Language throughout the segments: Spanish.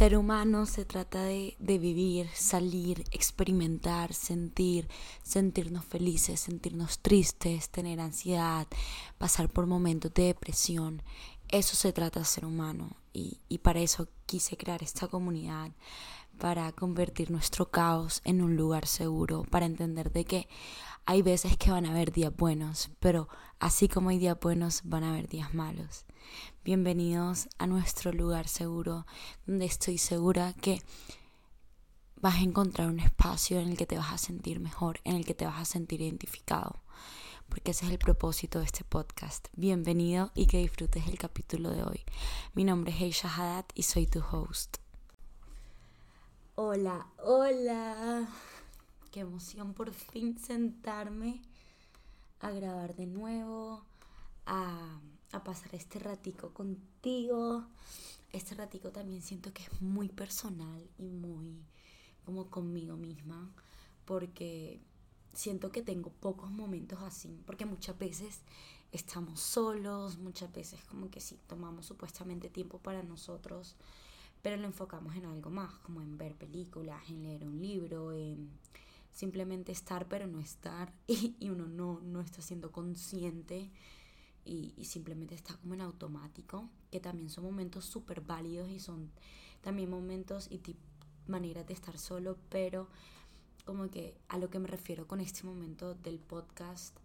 Ser humano se trata de, vivir, salir, experimentar, sentir, sentirnos felices, sentirnos tristes, tener ansiedad, pasar por momentos de depresión. Eso se trata de ser humano y, y para eso quise crear esta comunidad, para convertir nuestro caos en un lugar seguro, para entender de que hay veces que van a haber días buenos, pero así como hay días buenos, van a haber días malos. Bienvenidos a nuestro lugar seguro, donde estoy segura que vas a encontrar un espacio en el que te vas a sentir mejor, en el que te vas a sentir identificado, porque ese es el propósito de este podcast. Bienvenido y que disfrutes el capítulo de hoy. Mi nombre es Heisha Haddad y soy tu host. Hola, hola. Qué emoción por fin sentarme a grabar de nuevo, a a pasar este ratico contigo. Este ratico también siento que es muy personal y muy como conmigo misma, porque siento que tengo pocos momentos así, porque muchas veces estamos solos, muchas veces como que sí, tomamos supuestamente tiempo para nosotros, pero lo enfocamos en algo más, como en ver películas, en leer un libro, en simplemente estar pero no estar y, uno no, no está siendo consciente y, simplemente está como en automático, que también son momentos súper válidos y son también momentos y maneras de estar solo, pero como que a lo que me refiero con este momento del podcast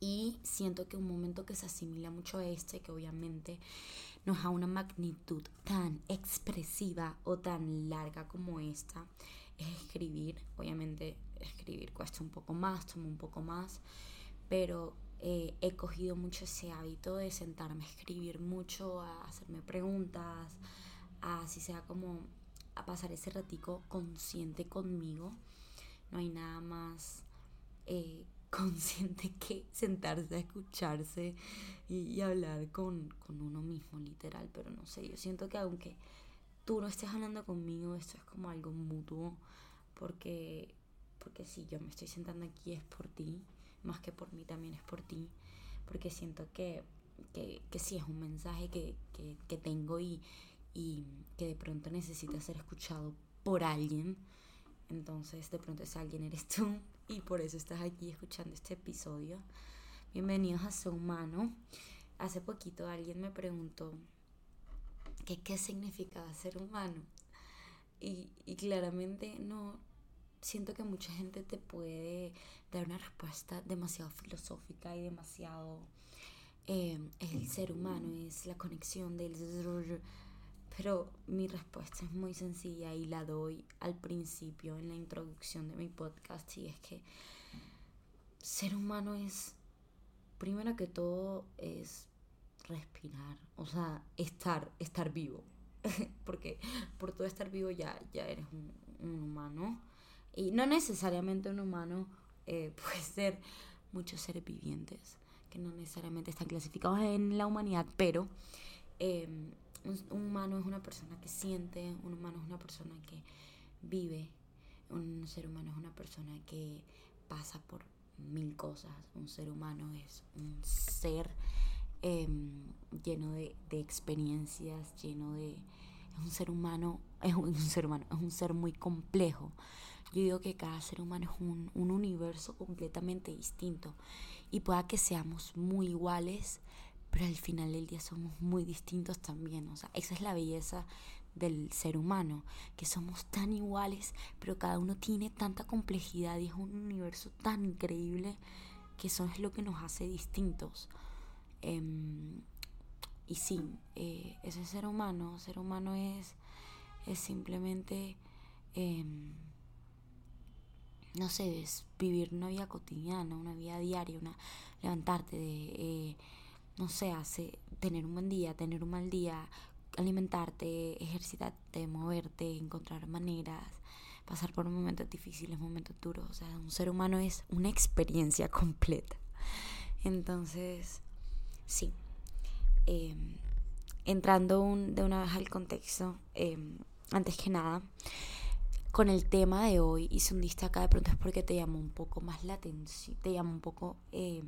y siento que un momento que se asimila mucho a este, que obviamente no es a una magnitud tan expresiva o tan larga como esta, es escribir. Obviamente escribir cuesta un poco más, toma un poco más, pero eh, he cogido mucho ese hábito de sentarme a escribir mucho, a hacerme preguntas, a así sea como a pasar ese ratico consciente conmigo. No hay nada más eh, consciente que sentarse a escucharse y, hablar con, con, uno mismo, literal. Pero no sé, yo siento que aunque tú no estés hablando conmigo, esto es como algo mutuo, porque, porque si yo me estoy sentando aquí es por ti más que por mí, también es por ti, porque siento que, que, que sí es un mensaje que, que, que tengo y, y que de pronto necesita ser escuchado por alguien. Entonces, de pronto ese alguien eres tú y por eso estás aquí escuchando este episodio. Bienvenidos a Ser Humano. Hace poquito alguien me preguntó que qué significa ser humano. Y, y claramente no, siento que mucha gente te puede dar una respuesta demasiado filosófica y demasiado... Eh, el ser humano, es la conexión del... Pero mi respuesta es muy sencilla y la doy al principio en la introducción de mi podcast y es que ser humano es, primero que todo, es respirar, o sea, estar, estar vivo. Porque por todo estar vivo ya, ya eres un, un humano. Y no necesariamente un humano eh, puede ser muchos seres vivientes que no necesariamente están clasificados en la humanidad, pero em, un, humano es una persona que siente, un humano es una persona que vive, un ser humano es una persona que pasa por mil cosas, un ser humano es un ser em, lleno de, de, experiencias, lleno de... Es un ser humano, es un ser humano, es un ser muy complejo yo digo que cada ser humano es un, un universo completamente distinto y pueda que seamos muy iguales, pero al final del día somos muy distintos también. O sea, esa es la belleza del ser humano, que somos tan iguales, pero cada uno tiene tanta complejidad y es un universo tan increíble que eso es lo que nos hace distintos. Em, y sí, eh, ese ser humano, ser humano es, es simplemente... Em, no sé, es vivir una vida cotidiana, una vida diaria, una levantarte de, eh, no sé, hace, tener un buen día, tener un mal día, alimentarte, ejercitarte, moverte, encontrar maneras, pasar por momentos difíciles, momentos duros. O sea, un ser humano es una experiencia completa. Entonces, sí. Em, entrando de una vez al contexto, em, antes que nada, con el tema de hoy hice un lista acá de pronto es porque te llamó un poco más la atención, te llamó un poco eh,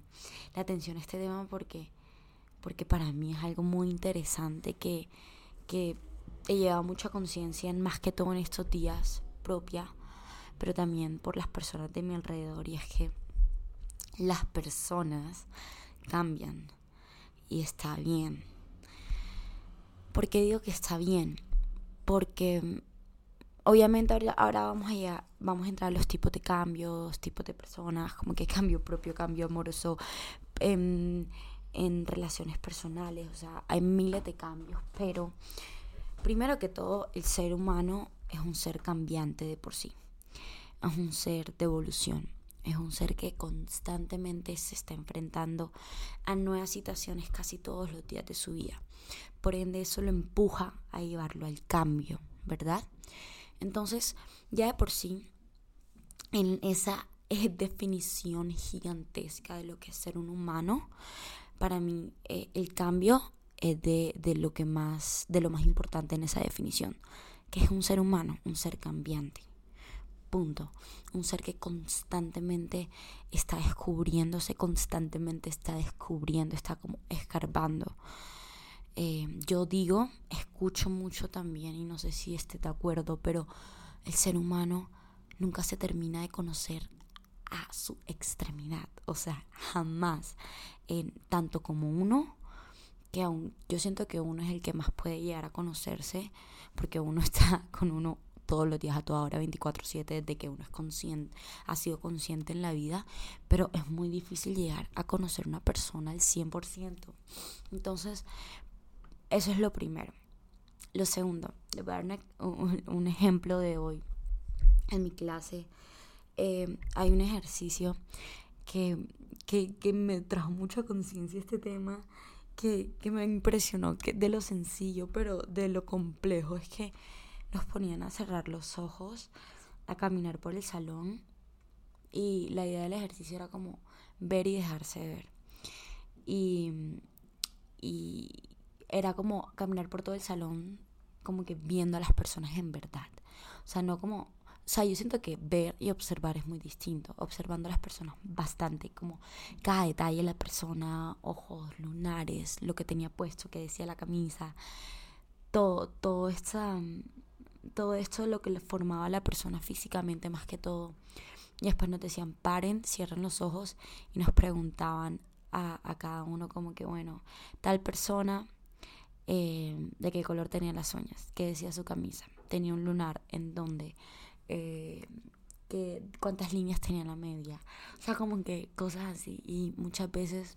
la atención este tema porque, porque para mí es algo muy interesante que, que he llevado mucha conciencia en más que todo en estos días propia, pero también por las personas de mi alrededor y es que las personas cambian y está bien. ¿Por qué digo que está bien? Porque obviamente ahora, vamos, a vamos a entrar a los tipos de cambios, tipos de personas, como que cambio propio, cambio amoroso, en, en relaciones personales, o sea, hay miles de cambios, pero primero que todo, el ser humano es un ser cambiante de por sí, es un ser de evolución, es un ser que constantemente se está enfrentando a nuevas situaciones casi todos los días de su vida. Por ende, eso lo empuja a llevarlo al cambio, ¿verdad? Entonces, ya de por sí, en esa definición gigantesca de lo que es ser un humano, para mí eh, el cambio es de, de, lo que más, de lo más importante en esa definición, que es un ser humano, un ser cambiante. Punto. Un ser que constantemente está descubriéndose, constantemente está descubriendo, está como escarbando. Eh, yo digo, escucho mucho también, y no sé si esté de acuerdo, pero el ser humano nunca se termina de conocer a su extremidad. O sea, jamás. tanto como uno, que aún yo siento que uno es el que más puede llegar a conocerse, porque uno está con uno todos los días a toda hora 24/7 de que uno es consciente, ha sido consciente en la vida, pero es muy difícil llegar a conocer una persona al 100%. Entonces, eso es lo primero. Lo segundo, le voy a dar un, ejemplo de hoy. En mi clase eh, hay un ejercicio que, me trajo mucha conciencia este tema, que, me impresionó que de lo sencillo, pero de lo complejo. Es que nos ponían a cerrar los ojos, a caminar por el salón y la idea del ejercicio era como ver y dejarse ver. Y, y, era como caminar por todo el salón, como que viendo a las personas en verdad. O sea, no como... O sea, yo siento que ver y observar es muy distinto. Observando a las personas bastante, como cada detalle de la persona, ojos, lunares, lo que tenía puesto, que decía la camisa, todo, todo esta, todo esto lo que le formaba a la persona físicamente más que todo. Y después nos decían, paren, cierren los ojos y nos preguntaban a, a cada uno como que, bueno, tal persona eh, de qué color tenía las uñas, qué decía su camisa, tenía un lunar en donde, eh, que, cuántas líneas tenía la media, o sea, como que cosas así. Y muchas veces,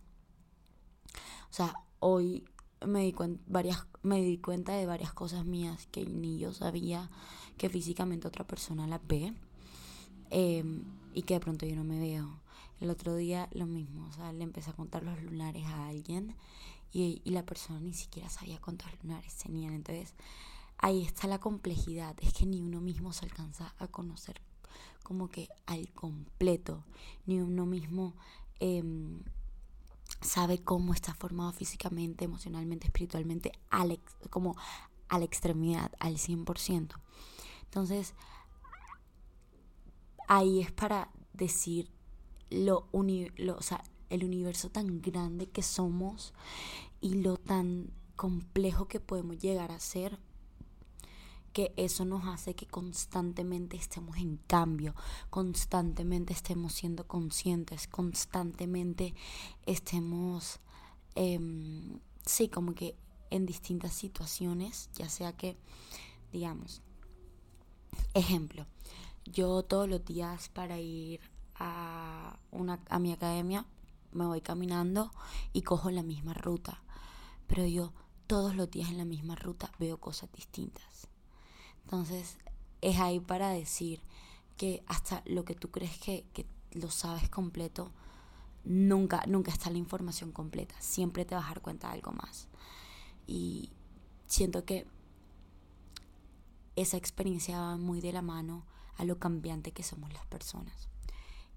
o sea, hoy me di, varias, me di cuenta de varias cosas mías que ni yo sabía que físicamente otra persona las ve em, y que de pronto yo no me veo. El otro día lo mismo, o sea, le empecé a contar los lunares a alguien y, la persona ni siquiera sabía cuántos lunares tenían. Entonces ahí está la complejidad, es que ni uno mismo se alcanza a conocer como que al completo, ni uno mismo em, sabe cómo está formado físicamente, emocionalmente, espiritualmente, al como a la extremidad, al 100%. Entonces, ahí es para decir lo, lo o sea, el universo tan grande que somos y lo tan complejo que podemos llegar a ser, que eso nos hace que constantemente estemos en cambio, constantemente estemos siendo conscientes, constantemente estemos, em, sí, como que en distintas situaciones, ya sea que, digamos, ejemplo, yo todos los días para ir a, una, a mi academia me voy caminando y cojo la misma ruta. Pero yo todos los días en la misma ruta veo cosas distintas. Entonces es ahí para decir que hasta lo que tú crees que, que lo sabes completo, nunca, nunca está la información completa. Siempre te vas a dar cuenta de algo más. Y siento que esa experiencia va muy de la mano a lo cambiante que somos las personas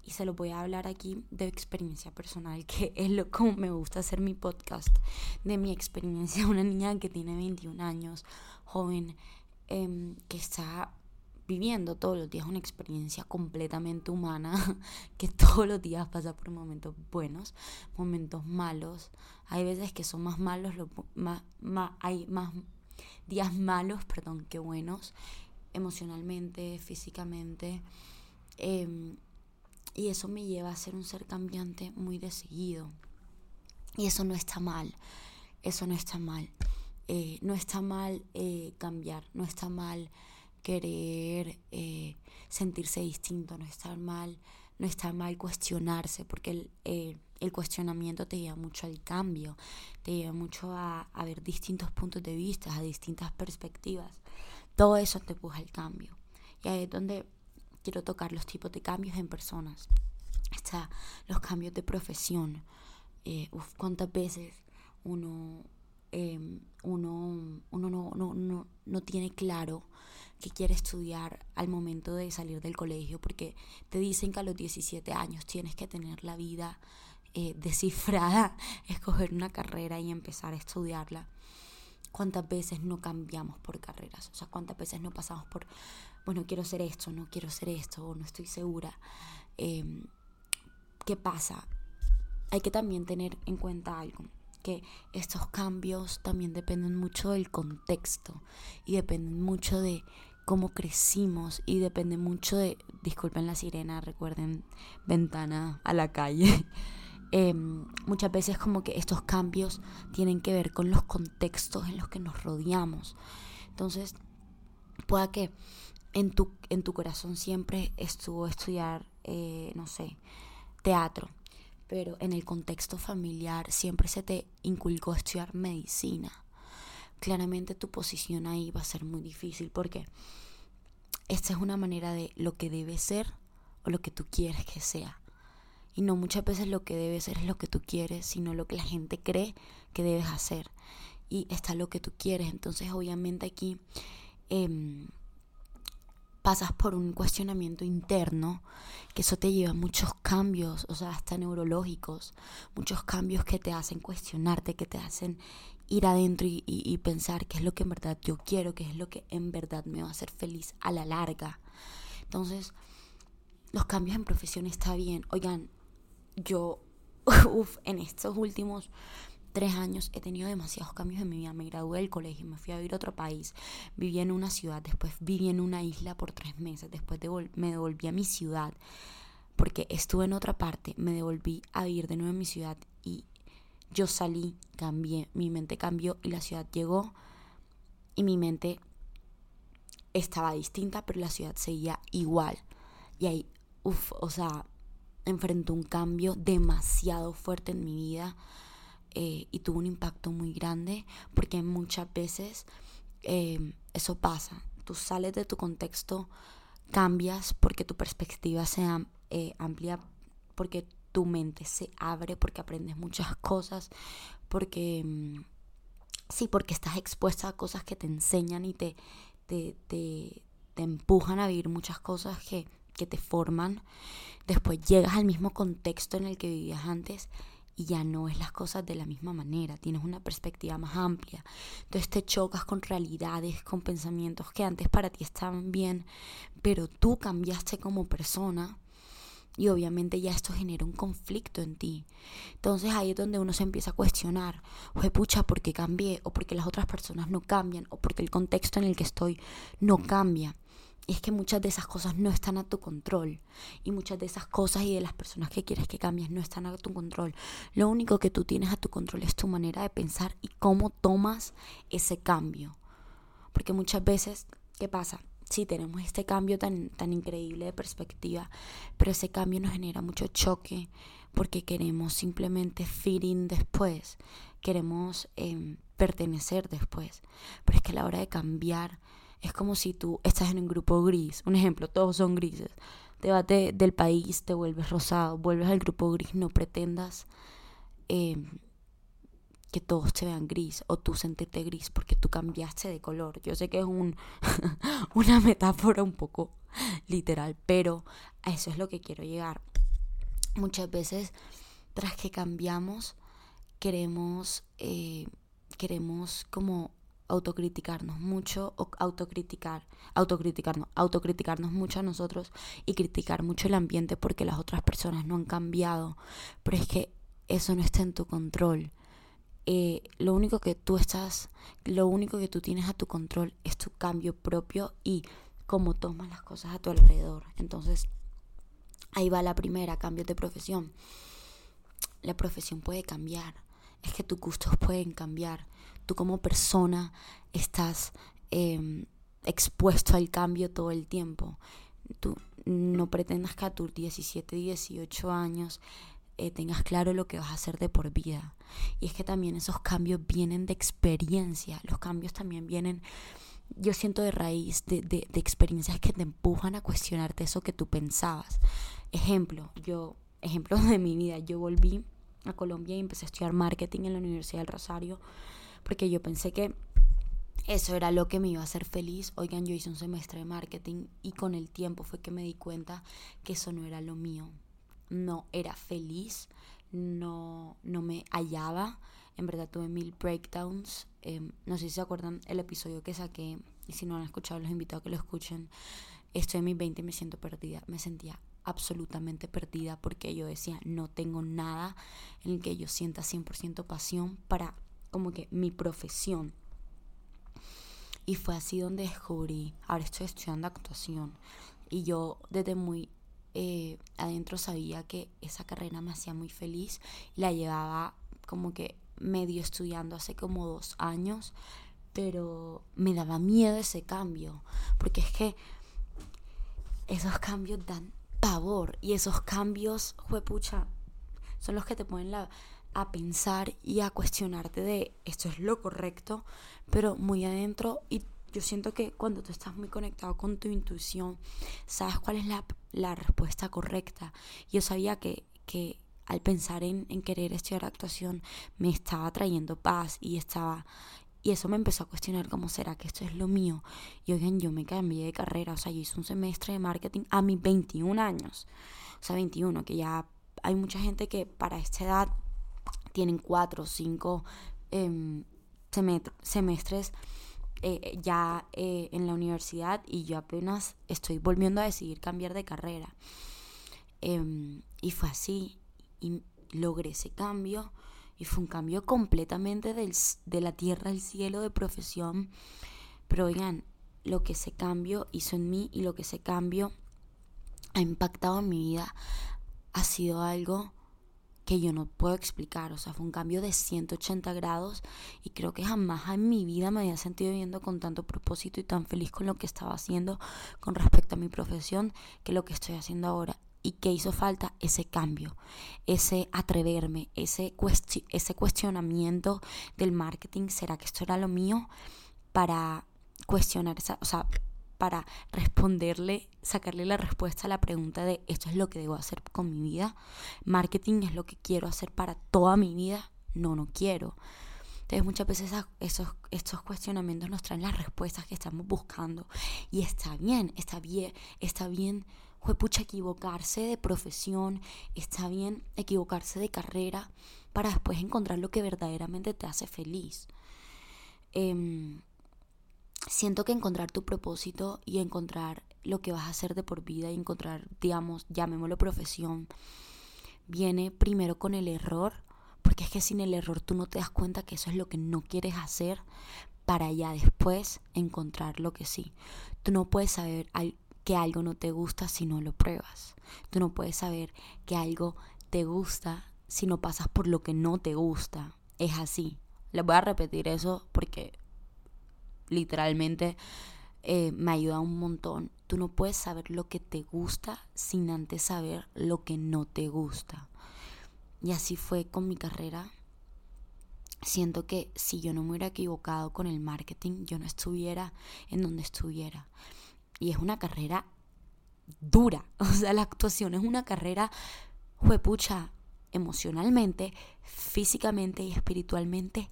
y se lo voy a hablar aquí de experiencia personal, que es lo como me gusta hacer mi podcast, de mi experiencia, una niña que tiene 21 años, joven, em, que está viviendo todos los días una experiencia completamente humana, que todos los días pasa por momentos buenos, momentos malos. Hay veces que son más malos, más, más, hay más días malos, perdón, que buenos, emocionalmente, físicamente. Em, y eso me lleva a ser un ser cambiante muy decidido. Y eso no está mal, eso no está mal. Eh, no está mal eh, cambiar, no está mal querer eh, sentirse distinto, no está mal, no está mal cuestionarse, porque el, el cuestionamiento te lleva mucho al cambio, te lleva mucho a, a, ver distintos puntos de vista, a distintas perspectivas. Todo eso te empuja al cambio. Y ahí es donde quiero tocar los tipos de cambios en personas. Está los cambios de profesión. Eh, cuántas veces uno, em, uno, uno no, no, no, no tiene claro que quiere estudiar al momento de salir del colegio, porque te dicen que a los 17 años tienes que tener la vida eh, descifrada, escoger una carrera y empezar a estudiarla. ¿Cuántas veces no cambiamos por carreras? O sea, ¿cuántas veces no pasamos por, bueno, quiero ser esto, no quiero ser esto, o no estoy segura? Em, ¿Qué pasa? Hay que también tener en cuenta algo, que estos cambios también dependen mucho del contexto y dependen mucho de cómo crecimos y depende mucho de, disculpen la sirena, recuerden, ventana a la calle. Em, muchas veces como que estos cambios tienen que ver con los contextos en los que nos rodeamos. Entonces, pueda que en tu, en tu corazón siempre estuvo estudiar, eh, no sé, teatro, pero en el contexto familiar siempre se te inculcó estudiar medicina. Claramente tu posición ahí va a ser muy difícil porque esta es una manera de lo que debe ser o lo que tú quieres que sea. Y no muchas veces lo que debe ser es lo que tú quieres, sino lo que la gente cree que debes hacer. Y está lo que tú quieres. Entonces obviamente aquí em, pasas por un cuestionamiento interno, que eso te lleva a muchos cambios, o sea, hasta neurológicos, muchos cambios que te hacen cuestionarte, que te hacen ir adentro y, y pensar qué es lo que en verdad yo quiero, qué es lo que en verdad me va a hacer feliz a la larga. Entonces, los cambios en profesión está bien. Oigan, yo, uff, en estos últimos tres años he tenido demasiados cambios en mi vida. Me gradué del colegio, me fui a vivir a otro país, viví en una ciudad, después viví en una isla por tres meses, después me devolví a mi ciudad porque estuve en otra parte, me devolví a vivir de nuevo en mi ciudad y yo salí, cambié, mi mente cambió y la ciudad llegó y mi mente estaba distinta, pero la ciudad seguía igual. Y ahí, uff, o sea, enfrentó un cambio demasiado fuerte en mi vida eh, y tuvo un impacto muy grande porque muchas veces eh, eso pasa. Tú sales de tu contexto, cambias porque tu perspectiva se eh, amplia, porque tu mente se abre, porque aprendes muchas cosas, porque mm, sí, porque estás expuesta a cosas que te enseñan y te, te, te, te empujan a vivir muchas cosas que que te forman, después llegas al mismo contexto en el que vivías antes y ya no es las cosas de la misma manera, tienes una perspectiva más amplia. Entonces te chocas con realidades, con pensamientos que antes para ti estaban bien, pero tú cambiaste como persona y obviamente ya esto genera un conflicto en ti. Entonces ahí es donde uno se empieza a cuestionar, oye pucha, ¿por qué cambié? O porque las otras personas no cambian, o porque el contexto en el que estoy no cambia. Y es que muchas de esas cosas no están a tu control. Y muchas de esas cosas y de las personas que quieres que cambies no están a tu control. Lo único que tú tienes a tu control es tu manera de pensar y cómo tomas ese cambio. Porque muchas veces, ¿qué pasa? Sí, tenemos este cambio tan, tan increíble de perspectiva, pero ese cambio nos genera mucho choque porque queremos simplemente fit después, queremos em, pertenecer después. Pero es que a la hora de cambiar, es como si tú estás en un grupo gris. Un ejemplo, todos son grises. Te vas del país, te vuelves rosado, vuelves al grupo gris, no pretendas em, que todos te vean gris o tú sentirte gris porque tú cambiaste de color. Yo sé que es un, una metáfora un poco literal, pero a eso es lo que quiero llegar. Muchas veces, tras que cambiamos, queremos, eh, queremos como autocriticarnos mucho o autocriticar, autocriticarnos, autocriticarnos mucho a nosotros y criticar mucho el ambiente porque las otras personas no han cambiado. Pero es que eso no está en tu control. eh, lo único que tú estás, lo único que tú tienes a tu control es tu cambio propio y cómo tomas las cosas a tu alrededor. Entonces, ahí va la primera, cambio de profesión. La profesión puede cambiar, es que tus gustos pueden cambiar. Tú como persona estás em, expuesto al cambio todo el tiempo. Tú no pretendas que a tus 17, 18 años eh, tengas claro lo que vas a hacer de por vida. Y es que también esos cambios vienen de experiencia, los cambios también vienen, yo siento de raíz, de, de, de experiencias que te empujan a cuestionarte eso que tú pensabas. Ejemplo, yo, ejemplo de mi vida, yo volví a Colombia y empecé a estudiar marketing en la Universidad del Rosario porque yo pensé que eso era lo que me iba a hacer feliz. Oigan, yo hice un semestre de marketing y con el tiempo fue que me di cuenta que eso no era lo mío no era feliz, no, no me hallaba. En verdad tuve mil breakdowns. Em, no sé si se acuerdan el episodio que saqué. Y si no han escuchado, los invito a que lo escuchen. Estoy en mis 20 y me siento perdida. Me sentía absolutamente perdida porque yo decía, no tengo nada en el que yo sienta 100% pasión para como que mi profesión. Y fue así donde descubrí, ahora estoy estudiando actuación. Y yo desde muy eh, adentro sabía que esa carrera me hacía muy feliz la llevaba como que medio estudiando hace como dos años, pero me daba miedo ese cambio, porque es que esos cambios dan pavor y esos cambios, juepucha, son los que te ponen la, a pensar y a cuestionarte de esto es lo correcto, pero muy adentro y yo siento que cuando tú estás muy conectado con tu intuición, sabes cuál es la, la respuesta correcta. Yo sabía que, que al pensar en, en, querer estudiar actuación me estaba trayendo paz y estaba y eso me empezó a cuestionar cómo será que esto es lo mío. Y oigan, yo me cambié de carrera, o sea, yo hice un semestre de marketing a mis 21 años. O sea, 21, que ya hay mucha gente que para esta edad tienen 4 o 5 eh, semestres eh, ya eh, en la universidad y yo apenas estoy volviendo a decidir cambiar de carrera. Em, y fue así, y logré ese cambio, y fue un cambio completamente del, de la tierra al cielo de profesión. Pero oigan, lo que ese cambio hizo en mí y lo que ese cambio ha impactado en mi vida ha sido algo que yo no puedo explicar. O sea, fue un cambio de 180 grados y creo que jamás en mi vida me había sentido viviendo con tanto propósito y tan feliz con lo que estaba haciendo con respecto a mi profesión que lo que estoy haciendo ahora. Y que hizo falta ese cambio, ese atreverme, ese, ese cuestionamiento del marketing. ¿Será que esto era lo mío? Para cuestionar o sea, para responderle, sacarle la respuesta a la pregunta de esto es lo que debo hacer con mi vida, marketing es lo que quiero hacer para toda mi vida, no, no quiero. Entonces muchas veces esos, estos cuestionamientos nos traen las respuestas que estamos buscando y está bien, está bien, está bien, pucha, equivocarse de profesión, está bien equivocarse de carrera para después encontrar lo que verdaderamente te hace feliz. Eh, siento que encontrar tu propósito y encontrar lo que vas a hacer de por vida y encontrar, digamos, llamémoslo profesión, viene primero con el error, porque es que sin el error tú no te das cuenta que eso es lo que no quieres hacer para ya después encontrar lo que sí. Tú no puedes saber que algo no te gusta si no lo pruebas. Tú no puedes saber que algo te gusta si no pasas por lo que no te gusta. Es así. Les voy a repetir eso porque literalmente eh, me ayuda un montón. Tú no puedes saber lo que te gusta sin antes saber lo que no te gusta. Y así fue con mi carrera. Siento que si yo no me hubiera equivocado con el marketing, yo no estuviera en donde estuviera. Y es una carrera dura. O sea, la actuación es una carrera, juepucha, emocionalmente, físicamente y espiritualmente,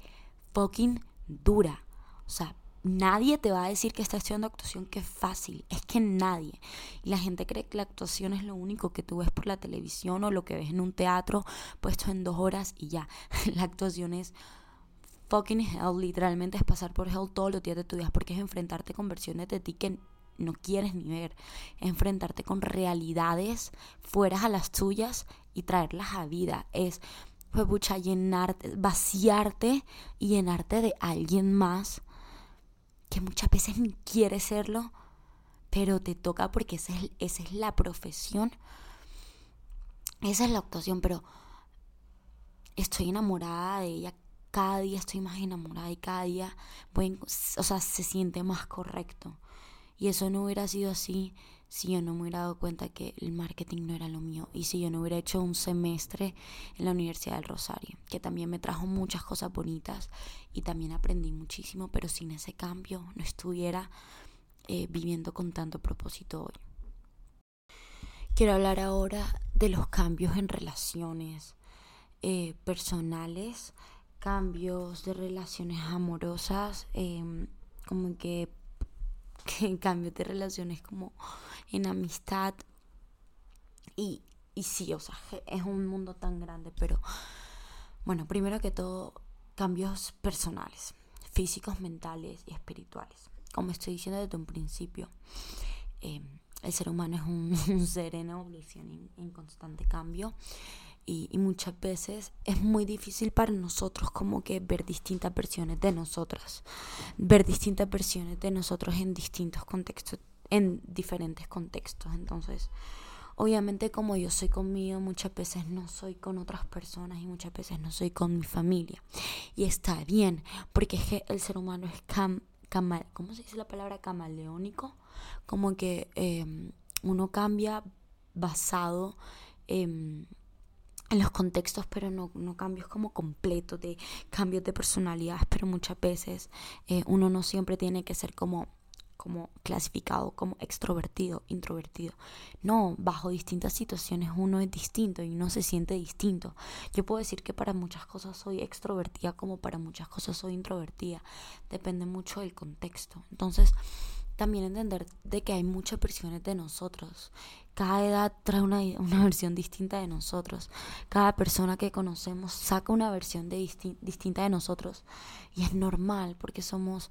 fucking dura. O sea, nadie te va a decir que está estudiando actuación que es fácil, es que nadie. Y la gente cree que la actuación es lo único que tú ves por la televisión o lo que ves en un teatro puesto en dos horas y ya. La actuación es fucking hell, literalmente es pasar por hell todos los días de tu vida porque es enfrentarte con versiones de ti que no quieres ni ver, enfrentarte con realidades fuera a las tuyas y traerlas a vida, es fue pucha, llenarte, vaciarte y llenarte de alguien más que muchas veces ni quiere serlo, pero te toca porque esa es, esa es la profesión, esa es la actuación, pero estoy enamorada de ella, cada día estoy más enamorada y cada día, o sea, se siente más correcto. Y eso no hubiera sido así si yo no me hubiera dado cuenta que el marketing no era lo mío y si yo no hubiera hecho un semestre en la Universidad del Rosario, que también me trajo muchas cosas bonitas y también aprendí muchísimo, pero sin ese cambio no estuviera eh, viviendo con tanto propósito hoy. Quiero hablar ahora de los cambios en relaciones eh, personales, cambios de relaciones amorosas, em, como que, que cambios de relaciones como en amistad. Y, y sí, o sea, es un mundo tan grande, pero bueno, primero que todo, cambios personales, físicos, mentales y espirituales. Como estoy diciendo desde un principio, em, el ser humano es un, ser en evolución, en constante cambio y, muchas veces es muy difícil para nosotros como que ver distintas versiones de nosotras, ver distintas versiones de nosotros en distintos contextos, en diferentes contextos. Entonces, obviamente como yo soy conmigo, muchas veces no soy con otras personas y muchas veces no soy con mi familia. Y está bien, porque es que el ser humano es cam, ¿cómo se dice la palabra? Camaleónico. Como que em, uno cambia basado en en los contextos, pero no, no, cambios como completos, de cambios de personalidades, pero muchas veces eh, uno no siempre tiene que ser como como clasificado como extrovertido, introvertido. No, bajo distintas situaciones uno es distinto y uno se siente distinto. Yo puedo decir que para muchas cosas soy extrovertida como para muchas cosas soy introvertida. Depende mucho del contexto. Entonces, también entender de que hay muchas versiones de nosotros. Cada edad trae una, una versión distinta de nosotros. Cada persona que conocemos saca una versión de distinta de nosotros. Y es normal porque somos,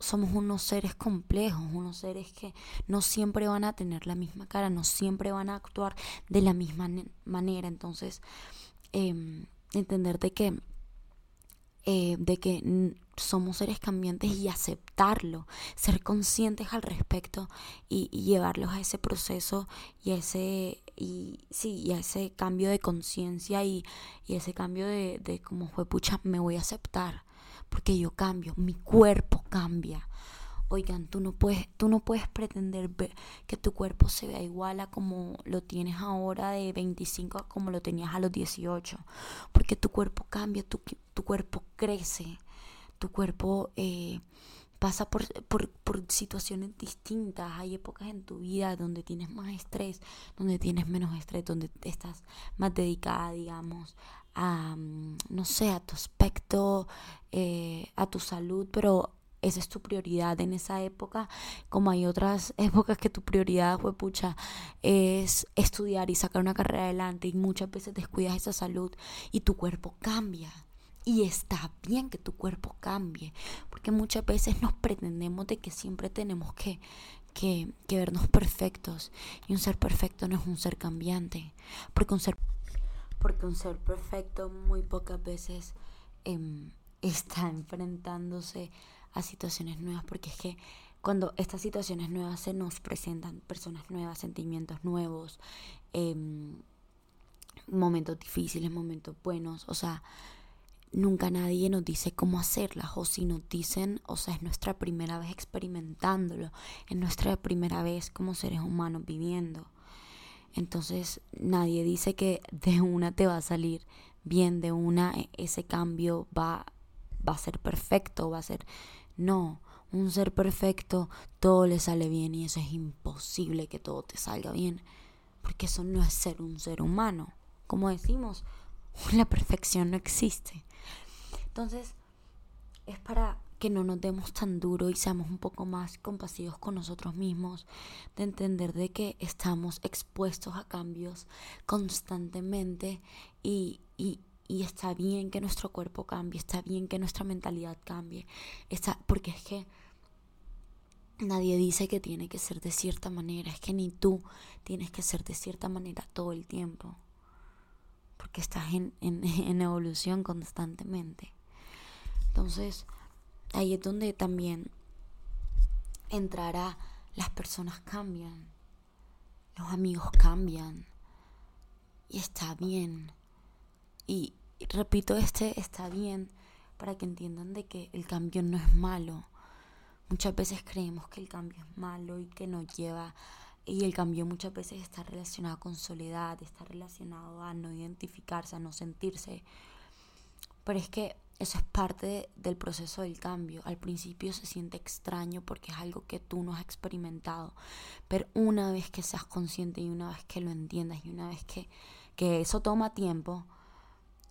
somos unos seres complejos, unos seres que no siempre van a tener la misma cara, no siempre van a actuar de la misma manera. Entonces, em, entender de que eh, de que somos seres cambiantes y aceptarlo, ser conscientes al respecto y, llevarlos a ese proceso y a ese, y, sí, y a ese cambio de conciencia y, y, ese cambio de, de como fue, pucha, me voy a aceptar, porque yo cambio, mi cuerpo cambia. Oigan, tú no puedes, tú no puedes pretender ver que tu cuerpo se vea igual a como lo tienes ahora de 25 a como lo tenías a los 18. Porque tu cuerpo cambia, tu, tu cuerpo crece, tu cuerpo eh, pasa por, por, por, situaciones distintas. Hay épocas en tu vida donde tienes más estrés, donde tienes menos estrés, donde estás más dedicada, digamos, a, mm, no sé, a tu aspecto, eh, a tu salud, pero esa es tu prioridad en esa época, como hay otras épocas que tu prioridad fue pucha, es estudiar y sacar una carrera adelante y muchas veces descuidas esa salud y tu cuerpo cambia. Y está bien que tu cuerpo cambie, porque muchas veces nos pretendemos de que siempre tenemos que, que, vernos perfectos. Y un ser perfecto no es un ser cambiante, porque un ser, porque un ser perfecto muy pocas veces em, está enfrentándose a situaciones nuevas, porque es que cuando estas situaciones nuevas se nos presentan, personas nuevas, sentimientos nuevos, em, momentos difíciles, momentos buenos, o sea, nunca nadie nos dice cómo hacerlas, o si nos dicen, o sea, es nuestra primera vez experimentándolo, es nuestra primera vez como seres humanos viviendo. Entonces nadie dice que de una te va a salir bien, de una e, ese cambio va, va a ser perfecto, va a ser no, un ser perfecto todo le sale bien y eso es imposible que todo te salga bien, porque eso no es ser un ser humano. Como decimos, la perfección no existe. Entonces, es para que no nos demos tan duro y seamos un poco más compasivos con nosotros mismos, de entender de que estamos expuestos a cambios constantemente y, y, y está bien que nuestro cuerpo cambie, está bien que nuestra mentalidad cambie, está, porque es que nadie dice que tiene que ser de cierta manera, es que ni tú tienes que ser de cierta manera todo el tiempo. porque estás en, en evolución constantemente. Entonces, ahí es donde también entrará, las personas cambian, los amigos cambian, y está bien. Y, repito, este está bien para que entiendan de que el cambio no es malo. Muchas veces creemos que el cambio es malo y que nos lleva y el cambio muchas veces está relacionado con soledad, está relacionado a no identificarse, a no sentirse. Pero es que eso es parte del proceso del cambio. Al principio se siente extraño porque es algo que tú no has experimentado. Pero una vez que seas consciente y una vez que lo entiendas y una vez que, que eso toma tiempo,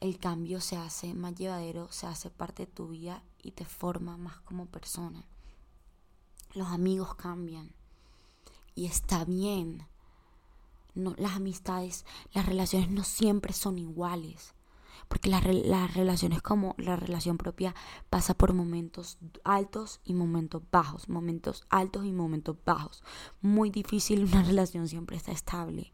el cambio se hace más llevadero, se hace parte de tu vida y te forma más como persona. Los amigos cambian y está bien. No, las amistades, las relaciones no siempre son iguales porque las la relaciones como la relación propia pasa por momentos altos y momentos bajos, momentos altos y momentos bajos. Muy difícil una relación siempre está estable,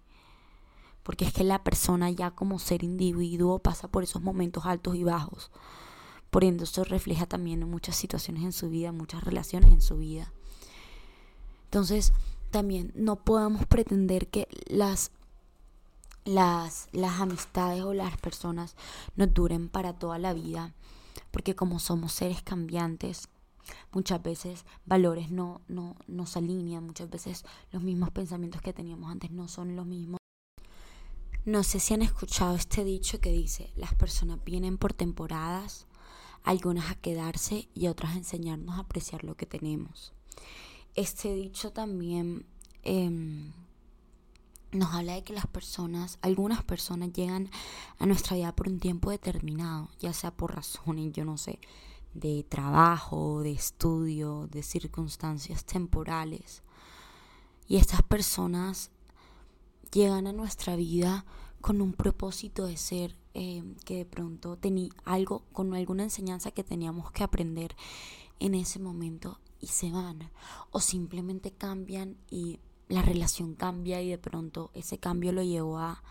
porque es que la persona ya como ser individuo pasa por esos momentos altos y bajos. Por eso refleja también en muchas situaciones en su vida, muchas relaciones en su vida. Entonces, también no podemos pretender que las las, las amistades o las personas nos duren para toda la vida, porque como somos seres cambiantes, muchas veces valores no, no nos alinean, muchas veces los mismos pensamientos que teníamos antes no son los mismos. No sé si han escuchado este dicho que dice, las personas vienen por temporadas, algunas a quedarse y otras a enseñarnos a apreciar lo que tenemos. Este dicho también eh, nos habla de que las personas, algunas personas llegan a nuestra vida por un tiempo determinado, ya sea por razones, yo no sé, de trabajo, de estudio, de circunstancias temporales. Y estas personas llegan a nuestra vida con un propósito de ser eh, que de pronto tenía algo, con alguna enseñanza que teníamos que aprender en ese momento y se van. O simplemente cambian y la relación cambia y de pronto ese cambio lo llevó a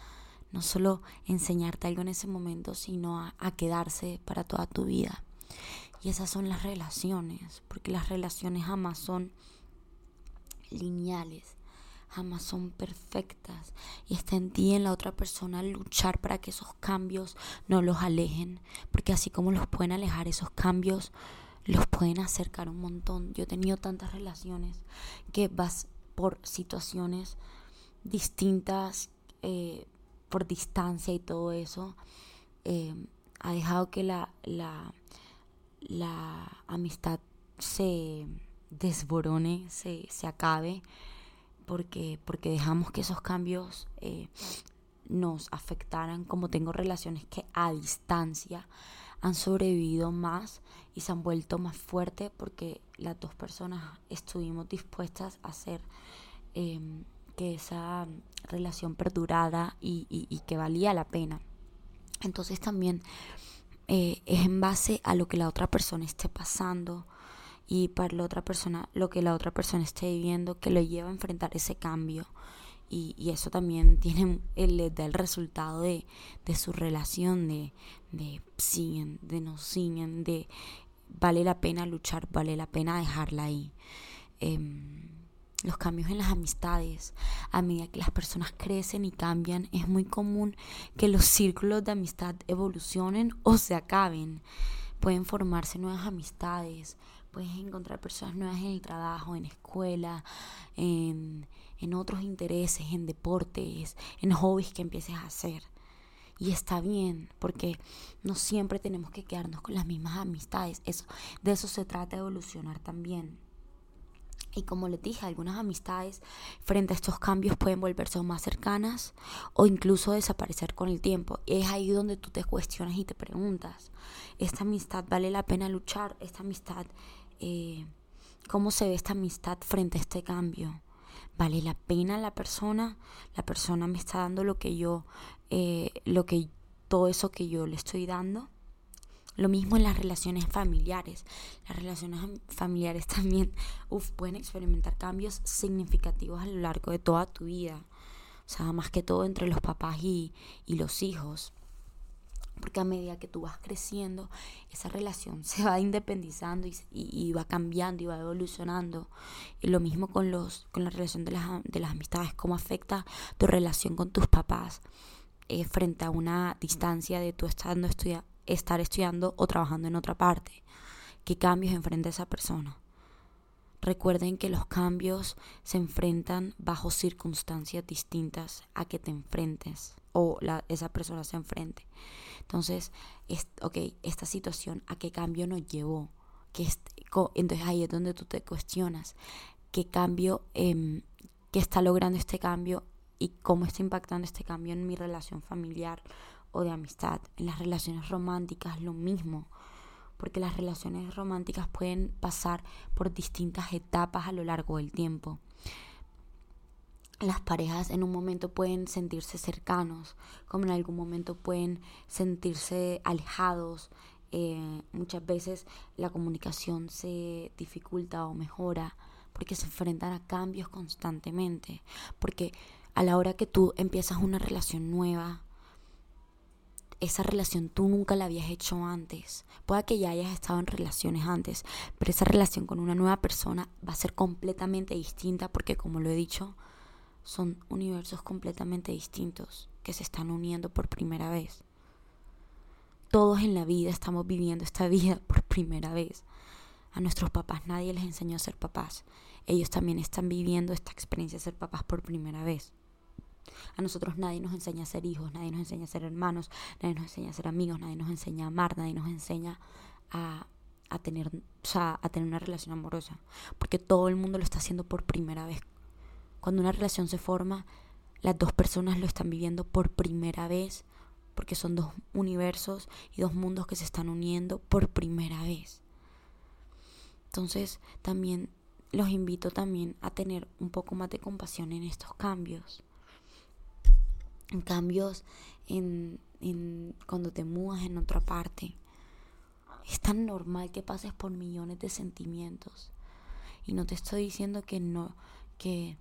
no solo enseñarte algo en ese momento, sino a, quedarse para toda tu vida. Y esas son las relaciones, porque las relaciones jamás son lineales, jamás son perfectas. Y está en ti en la otra persona luchar para que esos cambios no los alejen, porque así como los pueden alejar esos cambios, los pueden acercar un montón. Yo he tenido tantas relaciones que vas por situaciones distintas, eh, por distancia y todo eso, eh, ha dejado que la, la, amistad se desborone, se, acabe, porque, porque dejamos que esos cambios eh, nos afectaran, como tengo relaciones que a distancia han sobrevivido más y se han vuelto más fuertes porque las dos personas estuvimos dispuestas a hacer em, que esa relación perdurara y, que valía la pena. Entonces también eh, es en base a lo que la otra persona esté pasando y para la otra persona, lo que la otra persona esté viviendo, que lo lleva a enfrentar ese cambio. Y, eso también tiene, le da el resultado de, su relación, de, de siguen, de no siguen, de vale la pena luchar, vale la pena dejarla ahí. Em, los cambios en las amistades, a medida que las personas crecen y cambian, es muy común que los círculos de amistad evolucionen o se acaben. Pueden formarse nuevas amistades, puedes encontrar personas nuevas en el trabajo, en escuela, en, en otros intereses, en deportes, en hobbies que empieces a hacer. Y está bien, porque no siempre tenemos que quedarnos con las mismas amistades. Eso, de eso se trata de evolucionar también. Y como les dije, algunas amistades frente a estos cambios pueden volverse más cercanas o incluso desaparecer con el tiempo. Es ahí donde tú te cuestionas y te preguntas, ¿esta amistad vale la pena luchar? ¿Esta amistad, eh, cómo se ve esta amistad frente a este cambio? ¿Vale la pena la persona? ¿La persona me está dando lo que yo, eh, lo que, todo eso que yo le estoy dando? Lo mismo en las relaciones familiares. Las relaciones familiares también pueden experimentar cambios significativos a lo largo de toda tu vida. O sea, más que todo entre los papás y, y los hijos. Porque a medida que tú vas creciendo, esa relación se va independizando y, va cambiando y va evolucionando. Y lo mismo con, los, con la relación de las, de las amistades, cómo afecta tu relación con tus papás eh, frente a una distancia de tú estando estar estudiando o trabajando en otra parte. ¿Qué cambios enfrenta esa persona? Recuerden que los cambios se enfrentan bajo circunstancias distintas a que te enfrentes o la, esa persona se enfrente. Entonces, es, ok, esta situación, ¿a qué cambio nos llevó? Que entonces ahí es donde tú te cuestionas qué cambio, eh, qué está logrando este cambio y cómo está impactando este cambio en mi relación familiar o de amistad. En las relaciones románticas lo mismo, porque las relaciones románticas pueden pasar por distintas etapas a lo largo del tiempo. Las parejas en un momento pueden sentirse cercanos, como en algún momento pueden sentirse alejados. Eh, muchas veces la comunicación se dificulta o mejora porque se enfrentan a cambios constantemente, porque a la hora que tú empiezas una relación nueva, esa relación tú nunca la habías hecho antes. Puede que ya hayas estado en relaciones antes, pero esa relación con una nueva persona va a ser completamente distinta porque como lo he dicho, son universos completamente distintos que se están uniendo por primera vez. Todos en la vida estamos viviendo esta vida por primera vez. A nuestros papás nadie les enseñó a ser papás. Ellos también están viviendo esta experiencia de ser papás por primera vez. A nosotros nadie nos enseña a ser hijos, nadie nos enseña a ser hermanos, nadie nos enseña a ser amigos, nadie nos enseña a amar, nadie nos enseña a, a tener, o sea, a tener una relación amorosa. Porque todo el mundo lo está haciendo por primera vez. Cuando una relación se forma, las dos personas lo están viviendo por primera vez. Porque son dos universos y dos mundos que se están uniendo por primera vez. Entonces también los invito también a tener un poco más de compasión en estos cambios en cambios en, en, cuando te mudas en otra parte. Es tan normal que pases por millones de sentimientos. Y no te estoy diciendo que no, que,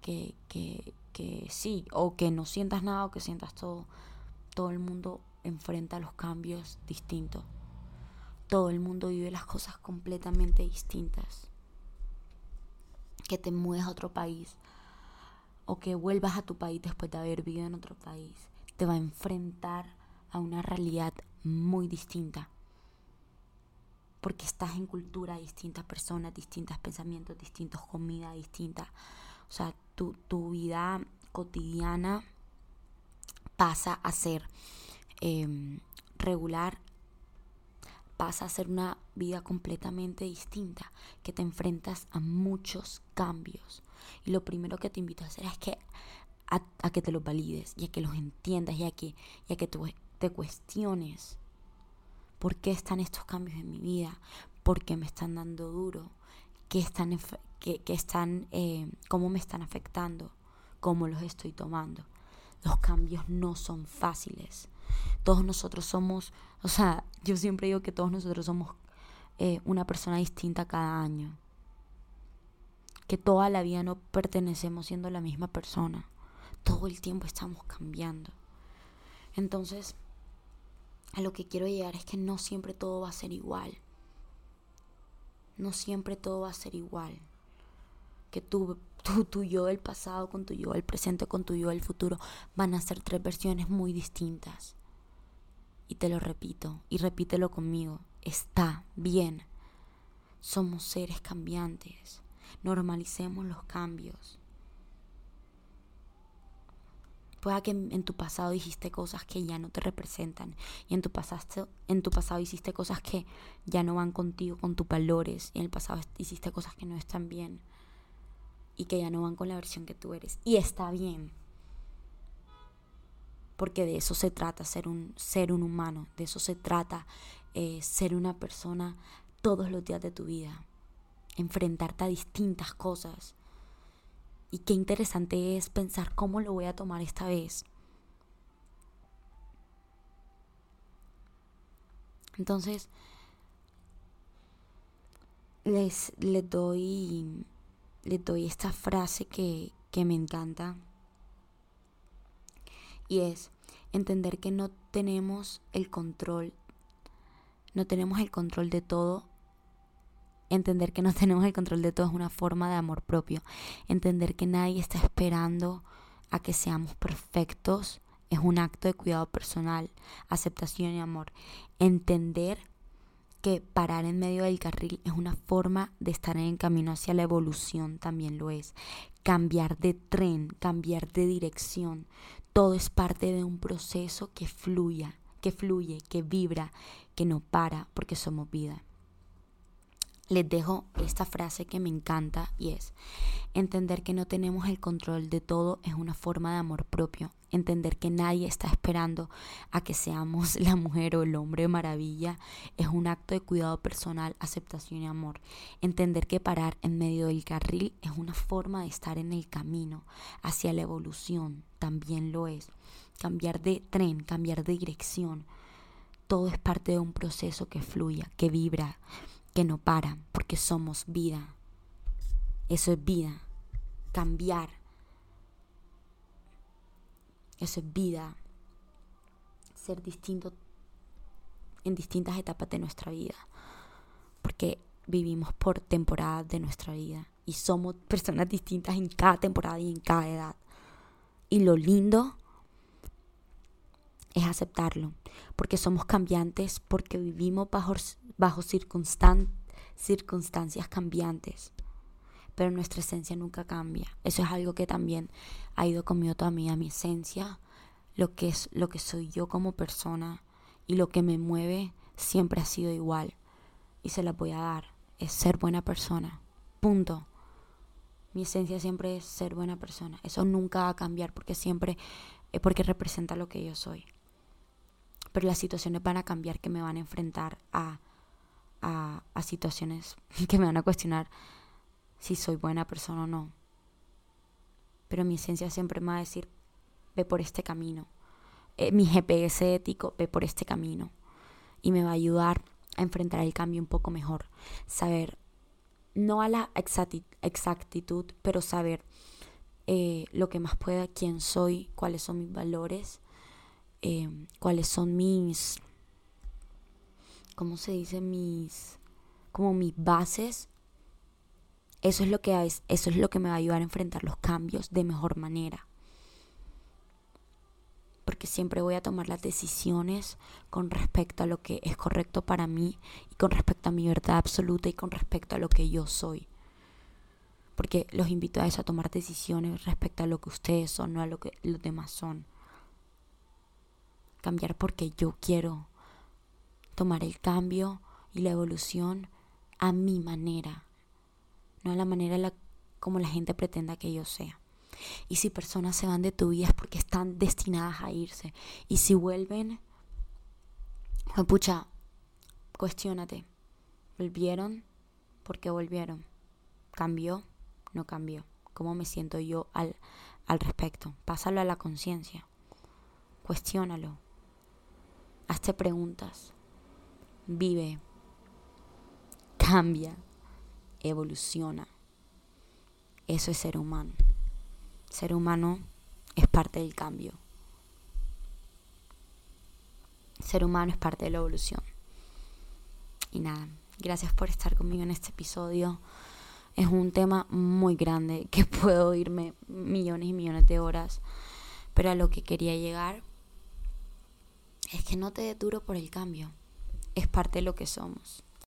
que, que, que sí, o que no sientas nada o que sientas todo. Todo el mundo enfrenta los cambios distintos. Todo el mundo vive las cosas completamente distintas. Que te mueves a otro país, o que vuelvas a tu país después de haber vivido en otro país, te va a enfrentar a una realidad muy distinta. Porque estás en cultura distintas personas, distintos pensamientos, distintos comidas distintas. O sea, tu, vida cotidiana pasa a ser em, regular, pasa a ser una vida completamente distinta, que te enfrentas a muchos cambios. Y lo primero que te invito a hacer es que a, que te los valides y a que los entiendas y a que, y que tú te cuestiones por qué están estos cambios en mi vida, por qué me están dando duro, qué están, qué, están eh, cómo me están afectando, cómo los estoy tomando. Los cambios no son fáciles. Todos nosotros somos, o sea, yo siempre digo que todos nosotros somos eh, una persona distinta cada año que toda la vida no pertenecemos siendo la misma persona. Todo el tiempo estamos cambiando. Entonces, a lo que quiero llegar es que no siempre todo va a ser igual. No siempre todo va a ser igual. Que tú, tú, tu yo del pasado con tu yo del presente con tu yo del futuro van a ser tres versiones muy distintas. Y te lo repito, y repítelo conmigo. Está bien. Somos seres cambiantes. Normalicemos los cambios. Pueda que en tu pasado dijiste cosas que ya no te representan y en tu, pasado, en tu pasado hiciste cosas que ya no van contigo, con tus valores y en el pasado hiciste cosas que no están bien y que ya no van con la versión que tú eres. Y está bien. Porque de eso se trata ser un ser un humano, de eso se trata eh, ser una persona todos los días de tu vida enfrentarte a distintas cosas. Y qué interesante es pensar cómo lo voy a tomar esta vez. Entonces, les, les, doy, les doy esta frase que, que me encanta. Y es, Entender que no tenemos el control, no tenemos el control de todo. Entender que no tenemos el control de todo es una forma de amor propio. Entender que nadie está esperando a que seamos perfectos es un acto de cuidado personal, aceptación y amor. Entender que parar en medio del carril es una forma de estar en el camino hacia la evolución, también lo es. Cambiar de tren, cambiar de dirección, todo es parte de un proceso que fluya, que fluye, que vibra, que no para, porque somos vida. Les dejo esta frase que me encanta y es, entender que no tenemos el control de todo es una forma de amor propio entender que nadie está esperando a que seamos la mujer o el hombre maravilla, es un acto de cuidado personal, aceptación y amor. Entender que parar en medio del carril es una forma de estar en el camino hacia la evolución, también lo es. Cambiar de tren, cambiar de dirección, todo es parte de un proceso que fluya, que vibra, que no para, porque somos vida. Eso es vida. Cambiar eso es vida. Ser distinto en distintas etapas de nuestra vida. Porque vivimos por temporadas de nuestra vida. Y somos personas distintas en cada temporada y en cada edad. Y lo lindo es aceptarlo. Porque somos cambiantes, porque vivimos bajo, bajo circunstancias cambiantes pero nuestra esencia nunca cambia. Eso es algo que también ha ido conmigo toda mi vida, mi esencia, lo que es lo que soy yo como persona y lo que me mueve siempre ha sido igual y se la voy a dar, es ser buena persona. Punto. Mi esencia siempre es ser buena persona. Eso nunca va a cambiar porque siempre es porque representa lo que yo soy. Pero las situaciones van a cambiar que me van a enfrentar a, a, a situaciones que me van a cuestionar si soy buena persona o no. Pero mi esencia siempre me va a decir, ve por este camino. Eh, mi GPS ético, ve por este camino. Y me va a ayudar a enfrentar el cambio un poco mejor. Saber, no a la exactitud, pero saber eh, lo que más pueda, quién soy, cuáles son mis valores, eh, cuáles son mis, ¿cómo se dice? Mis, como mis bases eso es lo que eso es lo que me va a ayudar a enfrentar los cambios de mejor manera. Porque siempre voy a tomar las decisiones con respecto a lo que es correcto para mí y con respecto a mi verdad absoluta y con respecto a lo que yo soy. Porque los invito a eso, a tomar decisiones respecto a lo que ustedes son, no a lo que los demás son. Cambiar porque yo quiero tomar el cambio y la evolución a mi manera no a la manera la, como la gente pretenda que yo sea. Y si personas se van de tu vida es porque están destinadas a irse. Y si vuelven, pucha, cuestionate. ¿Volvieron? ¿Por qué volvieron? ¿Cambió? No cambió. ¿Cómo me siento yo al, al respecto? Pásalo a la conciencia. Cuestiónalo. Hazte preguntas. Vive. Cambia evoluciona. Eso es ser humano. Ser humano es parte del cambio. Ser humano es parte de la evolución. Y nada, gracias por estar conmigo en este episodio. Es un tema muy grande que puedo irme millones y millones de horas. Pero a lo que quería llegar es que no te duro por el cambio. Es parte de lo que somos.